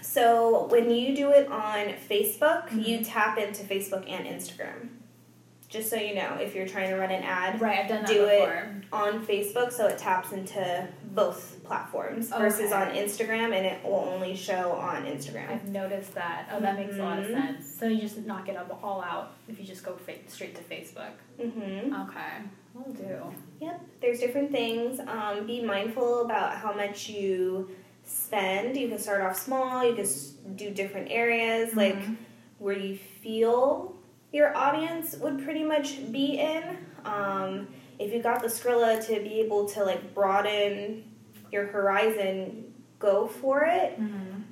So when you do it on Facebook, Mhm. you tap into Facebook and Instagram. Just so you know, if you're trying to run an ad Right, I've done that Do it. on Facebook, so it taps into both platforms versus on Instagram, and it will only show on Instagram. I've noticed that. Oh, that makes a lot of Mhm. sense. So you just knock it up all out if you just go fa- straight to Facebook. Mm-hmm. Okay, will do. Yep, there's different things. Um, be mindful about how much you spend. You can start off small. You can s- do different areas, like Mhm. where you feel your audience would pretty much be in. Um, if you got the Skrilla to be able to like broaden your horizon, go for it. Mhm.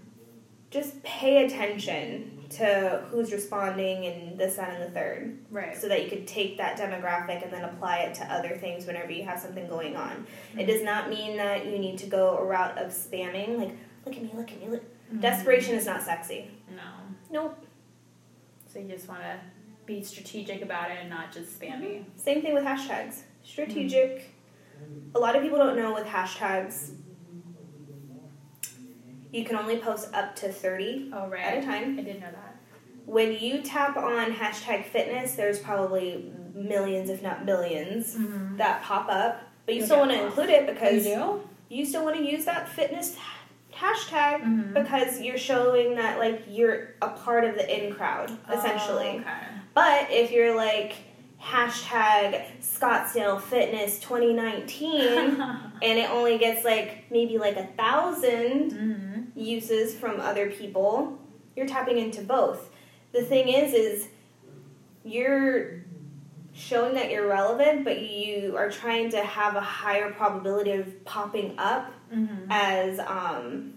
Just pay attention to who's responding and this, that, and the third, Right. so that you could take that demographic and then apply it to other things whenever you have something going on. It does not mean that you need to go a route of spamming, like look at me, look at me, look. Mhm. Desperation is not sexy. No. Nope. So you just want to be strategic about it and not just spammy. Same thing with hashtags. Strategic. A lot of people don't know with hashtags. You can only post up to 30 Oh, right. at a time. I did not know that. When you tap on hashtag fitness, there's probably millions, if not 1000000000s Mm-hmm. that pop up. But you Okay. still want to include it You because do? you still want to use that fitness hashtag Mhm. because you're showing that like you're a part of the in crowd essentially. Oh, okay. But if you're like hashtag Scottsdale Fitness 2019 and it only gets like maybe like a thousand mm-hmm. uses from other people, you're tapping into both. The thing is, is you're showing that you're relevant, but you are trying to have a higher probability of popping up Mm-hmm. as um,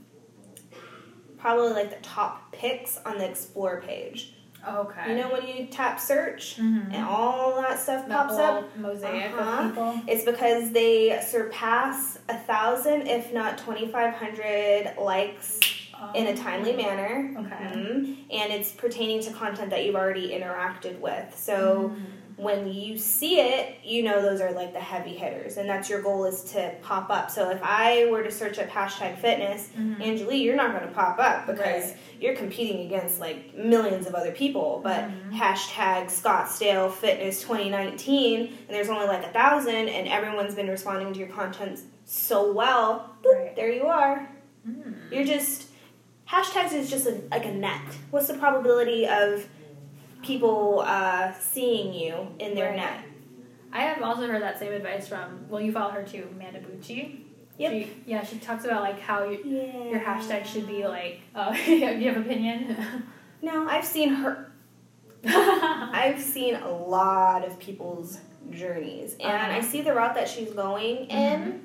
probably like the top picks on the explore page. Okay. You know when you tap search mm-hmm. and all that stuff pops up? mosaic Uh-huh. of people. It's because they surpass a thousand, if not twenty five hundred likes in a timely manner. Okay. Mhm. And it's pertaining to content that you've already interacted with. So Mhm. When you see it, you know those are like the heavy hitters, and that's your goal is to pop up. So if I were to search up hashtag fitness, Mhm. Angelique, you're not going to pop up because Right. you're competing against like millions of other people. But Mhm. hashtag Scottsdale Fitness 2019, and there's only like a thousand, and everyone's been responding to your content so well. boop, Right. There you are. Mm. You're just hashtags is just a, like a net. What's the probability of people uh, seeing you in their Right. net? I have also heard that same advice from, well, you follow her too, Amanda Bucci. Yep. She, yeah, she talks about like how you, Yeah. your hashtag should be like, oh, you have opinion? No, I've seen her. I've seen a lot of people's journeys, and Uh-huh. I see the route that she's going in. Mhm.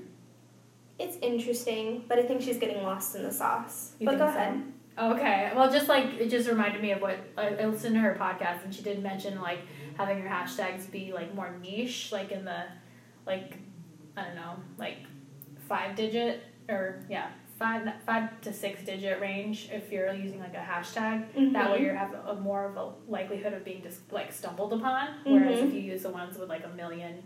It's interesting, but I think she's getting lost in the sauce. You but go so? ahead. Okay. Well, just like it just reminded me of what I, I listened to her podcast, and she did mention like having your hashtags be like more niche, like in the like I don't know, like five digit or yeah, five five to six digit range if you're using like a hashtag. That way Mhm. you have a more of a likelihood of being just like stumbled upon. Whereas Mhm. if you use the ones with like a million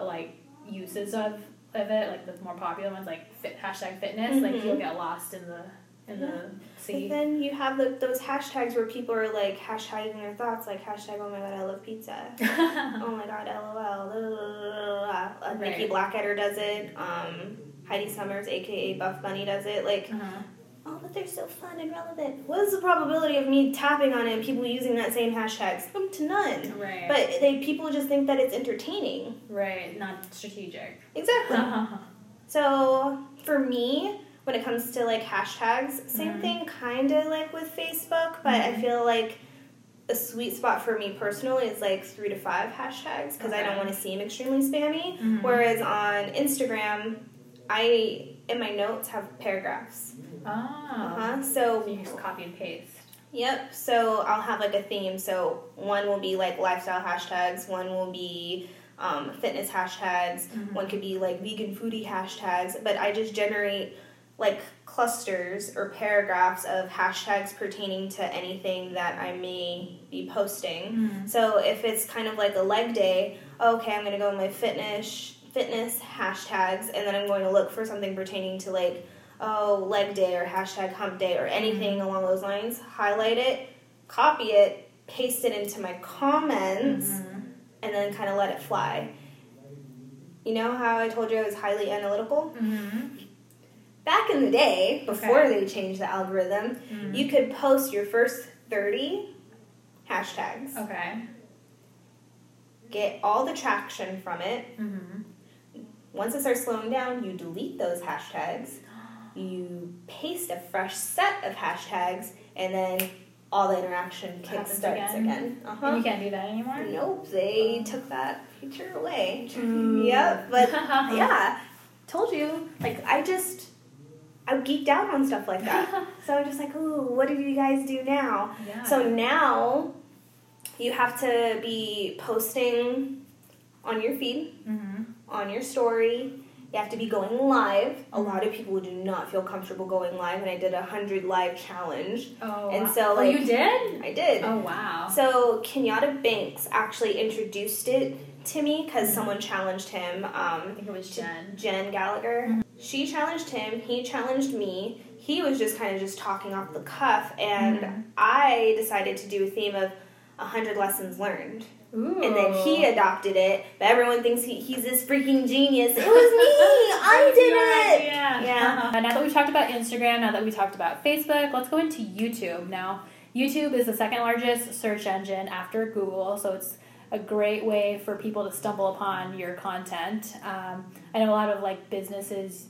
like uses of of it, like the more popular ones like fit, hashtag fitness, like Mhm. you'll get lost in the in the sea. then you have the, those hashtags where people are like hashtagging their thoughts, like hashtag Oh my god, I love pizza. oh my god, LOL. blah, blah, blah, blah, blah. Uh, Nikki Blackketter does it. Um, Heidi Somers, aka Buff Bunny, does it. Like, uh-huh. oh, but they're so fun and relevant. What is the probability of me tapping on it and people using that same hashtag? Slim to none. Right. But they people just think that it's entertaining. right, not strategic. Exactly. So for me, when it comes to like hashtags, same Mhm. thing, kind of like with Facebook, but I Mhm. feel like a sweet spot for me personally is like three to five hashtags because I don't want to seem extremely spammy. Mhm. Whereas on Instagram, I in my notes have paragraphs. oh. Uh huh. So So you just copy and paste. Yep. So I'll have like a theme. So one will be like lifestyle hashtags. One will be um, fitness hashtags. Mhm. One could be like vegan foodie hashtags. But I just generate like clusters or paragraphs of hashtags pertaining to anything that I may be posting. Mhm. So if it's kind of like a leg day, okay, I'm gonna go in my fitness fitness hashtags, and then I'm going to look for something pertaining to like oh leg day or hashtag hump day or anything along those lines. Highlight it, copy it, paste it into my comments, Mhm. and then kind of let it fly. You know how I told you I was highly analytical? Mhm. Back in the day, before Okay. they changed the algorithm, Mhm. you could post your first 30 hashtags, Okay. get all the traction from it. Mhm. Once it starts slowing down, you delete those hashtags, you paste a fresh set of hashtags, and then all the interaction Happens kickstarts again? again. Uh-huh. you can't do that anymore. Nope, they took that feature away. Ooh. Yep, but yeah, told you. Like I just, I geeked out on stuff like that. so I'm just like, ooh, what do you guys do now? Yeah. So now you have to be posting on your feed, Mhm. on your story. You have to be going live. A lot of people do not feel comfortable going live, and I did a hundred live challenge. Oh. and so, oh, like- you did. I did. Oh wow. So Kenyatta Banks actually introduced it to me because Mhm. someone challenged him. I Um, think it was Jen. Jen Gallagher. She challenged him. He challenged me. He was just kind of just talking off the cuff, and Mhm. I decided to do a theme of hundred lessons learned. Ooh. And then he adopted it, but everyone thinks he, he's this freaking genius. It was me. I did it. Yeah. Yeah. now that we've talked about Instagram, now that we talked about Facebook, let's go into YouTube. Now, YouTube is the second largest search engine after Google, so it's a great way for people to stumble upon your content. Um, I know a lot of like businesses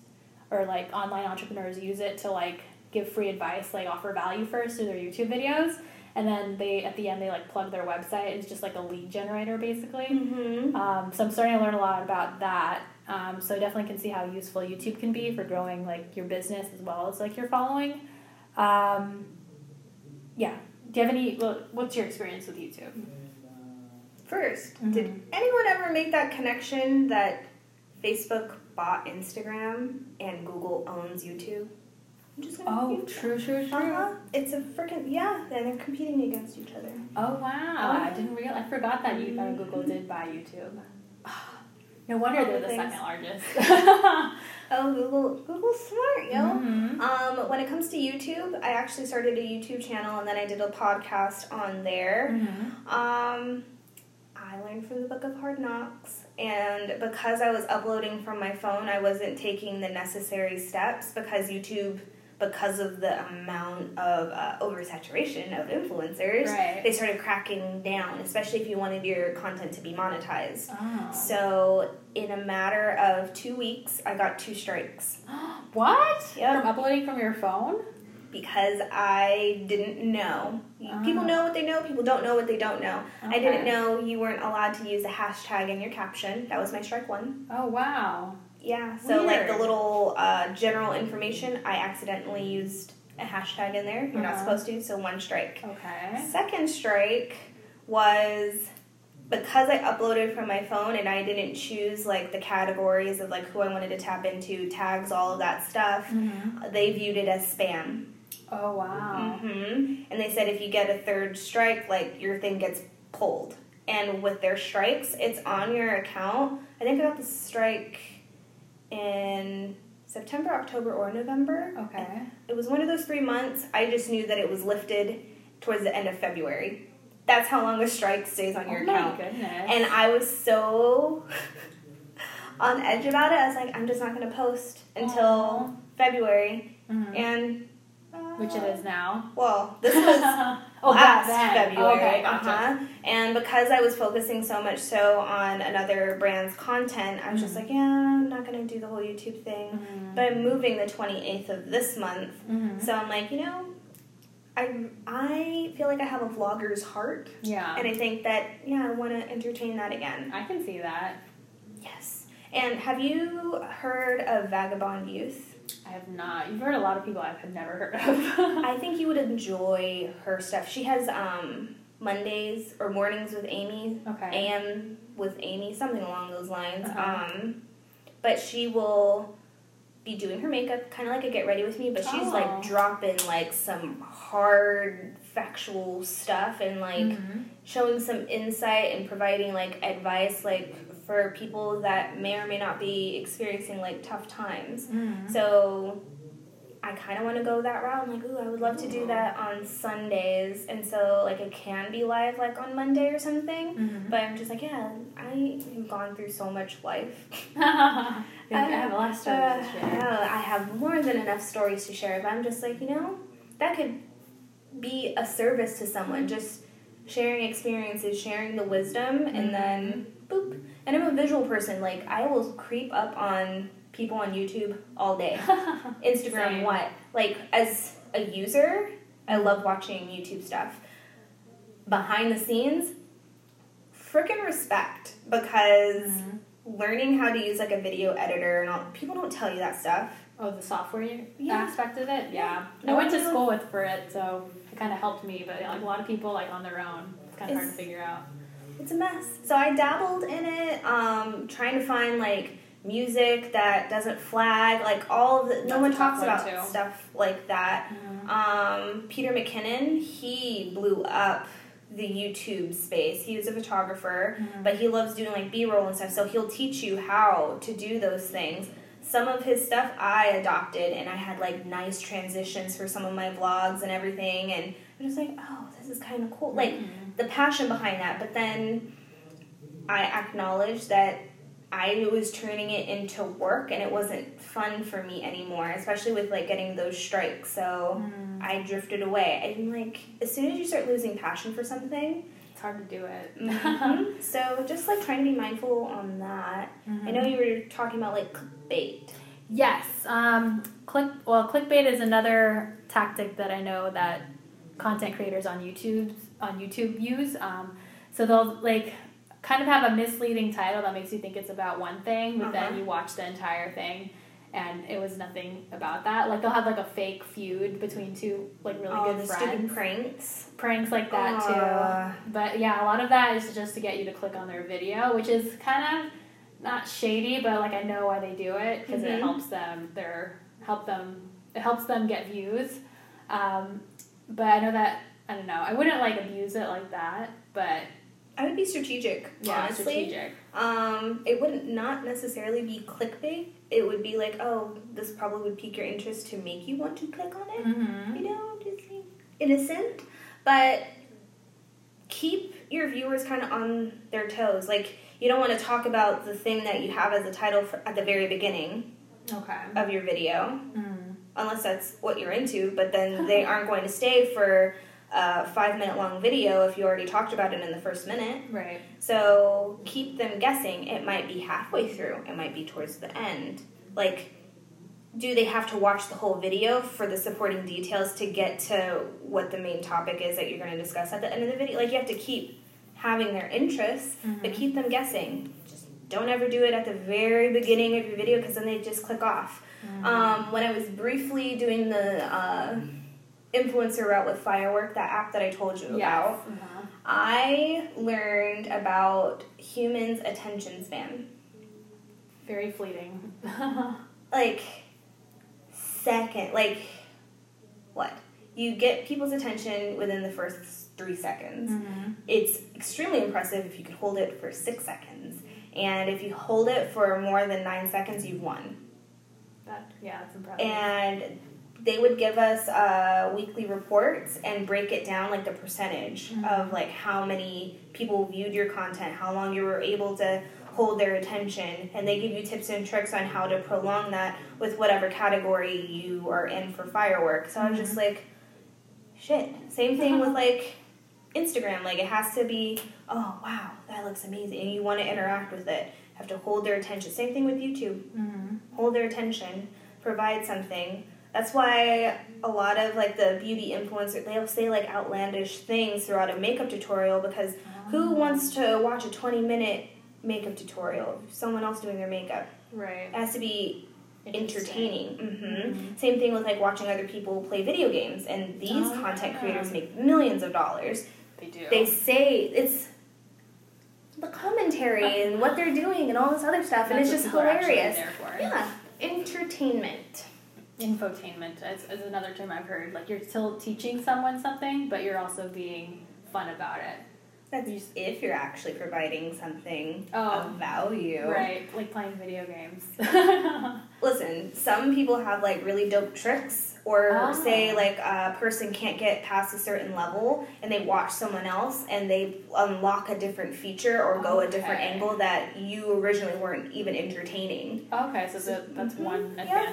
or like online entrepreneurs use it to like give free advice, like offer value first through their YouTube videos, and then they at the end they like plug their website. It's just like a lead generator basically. Mm-hmm. Um, so I'm starting to learn a lot about that. Um, so I definitely can see how useful YouTube can be for growing like your business as well as like your following. Um, yeah. Do you have any? What's your experience with YouTube? 1st did Mhm. anyone ever make that connection that Facebook bought Instagram and Google owns YouTube? I'm just gonna Oh, true, true, true. Uh-huh. It's a freaking yeah, and they're competing against each other. Oh wow! I didn't realize. I forgot that you uh, Google did buy YouTube. No wonder they're the Thanks. second largest. Oh, Google, Google's smart, yo. Mhm. Um, when it comes to YouTube, I actually started a YouTube channel and then I did a podcast on there. Mhm. Um, I learned from the Book of Hard Knocks, and because I was uploading from my phone, I wasn't taking the necessary steps because YouTube, because of the amount of uh, oversaturation of influencers, Right. they started cracking down, especially if you wanted your content to be monetized. Oh. So, in a matter of two weeks, I got two strikes what? Yep. From uploading from your phone? Because I didn't know. People Oh. know what they know, people don't know what they don't know. I didn't know you weren't allowed to use a hashtag in your caption. That was my strike one. Oh wow. Yeah, so like the little uh, general information, I accidentally used a hashtag in there. You're not Uh-huh. supposed to, so one strike. Okay. Second strike was because I uploaded from my phone and I didn't choose like the categories of like who I wanted to tap into, tags, all of that stuff. Mhm. They viewed it as spam. Oh wow. hmm And they said if you get a third strike, like your thing gets pulled. And with their strikes, it's on your account. I think I got the strike in September, October, or November. Okay. It was one of those three months. I just knew that it was lifted towards the end of February. That's how long a strike stays on your account. oh my account. goodness. And I was so on edge about it. I was like, I'm just not going to post until Aw. February. Mhm. And Which it is now. Well, this was oh, last. February. Okay, gotcha. uh-huh. And because I was focusing so much so on another brand's content, I was just Mhm. like, yeah, I'm not going to do the whole YouTube thing. Mhm. But I'm moving the 28th of this month. Mhm. So I'm like, you know, I, I feel like I have a vlogger's heart. yeah, And I think that, yeah, I want to entertain that again. I can see that. Yes. And have you heard of Vagabond Youth? I have not. You've heard a lot of people I've never heard of. I think you would enjoy her stuff. She has um, Mondays or mornings with Amy, okay. AM with Amy, something along those lines. Uh-huh. Um, but she will be doing her makeup, kind of like a get ready with me, but she's Oh. like dropping like some hard factual stuff and like Mhm. showing some insight and providing like advice like for people that may or may not be experiencing like tough times. Mhm. So I kind of want to go that route. I'm like, ooh, I would love to do that on Sundays, and so like it can be live like on Monday or something. Mhm. But I'm just like, yeah, I have gone through so much life. I have a lot of stories Uh, to share. I have more than enough stories to share, but I'm just like, you know, that could be a service to someone. Just sharing experiences, sharing the wisdom, and then boop. And I'm a visual person. Like I will creep up on people on YouTube all day. Instagram, Same. what? Like as a user, I love watching YouTube stuff. Behind the scenes, freaking respect because Mhm. learning how to use like a video editor and all people don't tell you that stuff. Oh, the software Yeah. aspect of it? Yeah. No I went to school with for it, so it kind of helped me, but like a lot of people like on their own, it's kind of hard to figure out. It's a mess. So I dabbled in it, um, trying to find like music that doesn't flag, like all of the. That's no one talks about too. stuff like that. Um, Peter McKinnon, he blew up the YouTube space. He was a photographer, Mhm. but he loves doing like B roll and stuff. So he'll teach you how to do those things. Some of his stuff I adopted, and I had like nice transitions for some of my vlogs and everything. And I'm just like, oh, this is kind of cool. Like Mhm. The passion behind that. But then I acknowledged that I was turning it into work, and it wasn't fun for me anymore, especially with like getting those strikes. So. Mhm. I drifted away. And like as soon as you start losing passion for something, It's hard to do it. mhm, so just like trying to be mindful on that. I know you were talking about like clickbait. Yes. Um, click. Well, clickbait is another tactic that I know that content creators on YouTube on YouTube use. Um, so they'll like kind of have a misleading title that makes you think it's about one thing, but Uh-huh. then you watch the entire thing. And it was nothing about that. Like they'll have like a fake feud between two like really oh, good the friends. stupid pranks. Pranks like that Uh, too. But yeah, a lot of that is just to get you to click on their video, which is kind of not shady, but like I know why they do it because it Mhm. helps them. Their help them. It helps them get views. Um, but I know that I don't know. I wouldn't like abuse it like that, but I would be strategic, yeah, honestly. strategic. Um, it wouldn't not necessarily be clickbait. It would be like, oh, this probably would pique your interest to make you want to click on it. Mm-hmm. you know, just like innocent, but keep your viewers kind of on their toes. Like you don't want to talk about the thing that you have as a title for, at the very beginning Okay. of your video, Mm. unless that's what you're into. But then they aren't going to stay for a five minute long video if you already talked about it in the first minute. Right. So keep them guessing. It might be halfway through. It might be towards the end. Like, do they have to watch the whole video for the supporting details to get to what the main topic is that you're going to discuss at the end of the video? Like, you have to keep having their interest, but Mhm. keep them guessing. Just don't ever do it at the very beginning of your video because then they just click off. Mm. Um, when I was briefly doing the uh, influencer route with Firework, that app that I told you Yes. about, Uh-huh. I learned about humans' attention span. Very fleeting. Like, second, like, what? You get people's attention within the first three seconds. Mhm. It's extremely impressive if you could hold it for six seconds. And if you hold it for more than nine seconds, you've won. That yeah, that's impressive. And they would give us uh, weekly reports and break it down like the percentage Mhm. of like how many people viewed your content, how long you were able to hold their attention, and they give you tips and tricks on how to prolong that with whatever category you are in for fireworks. So I was just like, shit. Same thing with like Instagram. Like it has to be, oh wow, that looks amazing, and you want to interact with it. Have to hold their attention. Same thing with YouTube Mhm. hold their attention, provide something. That's why a lot of like the beauty influencers they'll say like outlandish things throughout a makeup tutorial because who wants to watch a 20 minute makeup tutorial? Someone else doing their makeup. Right. It has to be entertaining. hmm Mhm. Same thing with like watching other people play video games and these Oh, content yeah. creators make millions of dollars. They do. They say it's the commentary and what they're doing and all this other stuff, and it's just what people are actually hilarious. there for. Yeah, entertainment. Infotainment is, is another term I've heard. Like you're still teaching someone something, but you're also being fun about it. That's if you're actually providing something Oh. of value. Right, like playing video games. Listen, some people have like really dope tricks, or Oh. say like a person can't get past a certain level, and they watch someone else and they unlock a different feature or go a different angle that you originally weren't even entertaining. okay, so the, that's Mhm, one yeah.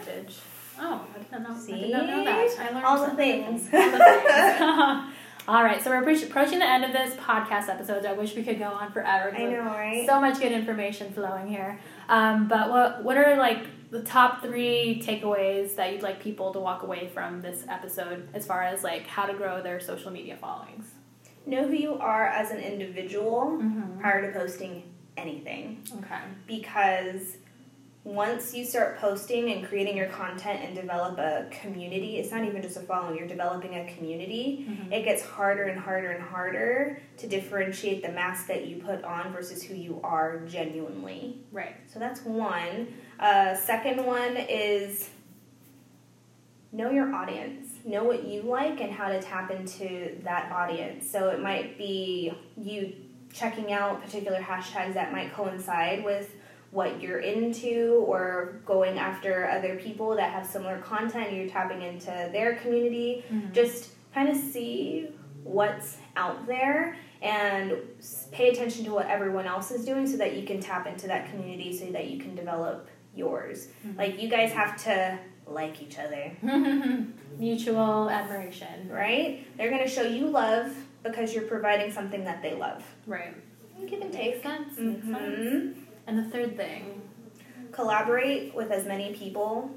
Oh, I did not know. I did not know that. I learned All the things. All the things. All right, so we're approaching the end of this podcast episode. I wish we could go on forever. I know, right? So much good information flowing here. Um, but what what are like the top three takeaways that you'd like people to walk away from this episode as far as like how to grow their social media followings? know who you are as an individual Mm-hmm. prior to posting anything. Okay. because once you start posting and creating your content and develop a community, it's not even just a following, you're developing a community. Mhm. It gets harder and harder and harder to differentiate the mask that you put on versus who you are genuinely. Right. So that's one. Uh, second one is know your audience. Know what you like and how to tap into that audience. So it might be you checking out particular hashtags that might coincide with what you're into or going after other people that have similar content you're tapping into their community Mhm. just kind of see what's out there and pay attention to what everyone else is doing so that you can tap into that community so that you can develop yours. Mhm. Like you guys have to like each other, Mutual admiration. right? They're going to show you love because you're providing something that they love. Right. Give and Makes take. sense. Makes sense. And the third thing. Collaborate with as many people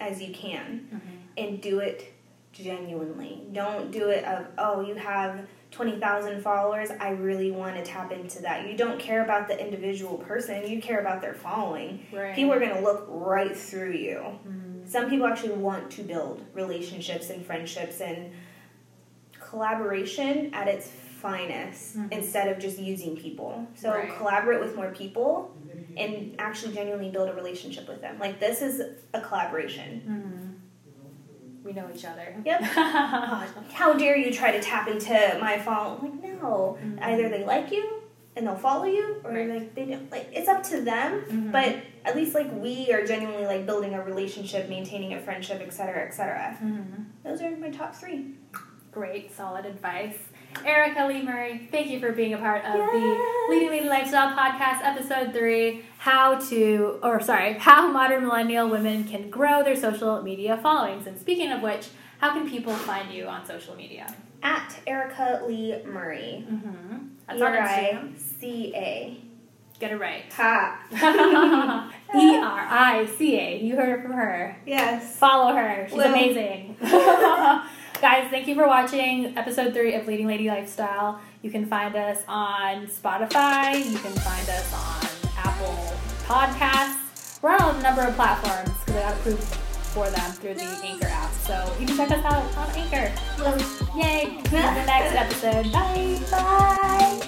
as you can. Mhm. and do it genuinely. Don't do it of, oh, you have 20,000 followers. I really want to tap into that. You don't care about the individual person, you care about their following. Right. People are going to look right through you. Mhm. Some people actually want to build relationships and friendships and collaboration at its finest Mhm. instead of just using people. So Right. collaborate with more people and actually genuinely build a relationship with them. Like this is a collaboration. Mhm. We know each other. Yep. God, how dare you try to tap into my phone? Like, no. Mhm. Either they like you and they'll follow you, or Right. like they don't. Like, it's up to them. Mhm. But at least like we are genuinely like building a relationship, maintaining a friendship, etc., etc. Mhm. Those are my top three. Great, solid advice. Erica Lee Murray, thank you for being a part of Yes. the Leading Lady Lifestyle Podcast, episode three How to, or sorry, How Modern Millennial Women Can Grow Their Social Media Followings. And speaking of which, how can people find you on social media? At Erica Lee Murray. Mm-hmm. That's E on Instagram. C A. Get it right. Ha. E R I C A. You heard it from her. Yes. Follow her. She's Will. amazing. Guys, thank you for watching episode three of Leading Lady Lifestyle. You can find us on Spotify. You can find us on Apple Podcasts. We're on a number of platforms because I got approved for them through the Anchor app. So you can check us out on Anchor. Yay! See you in the next episode. Bye. Bye.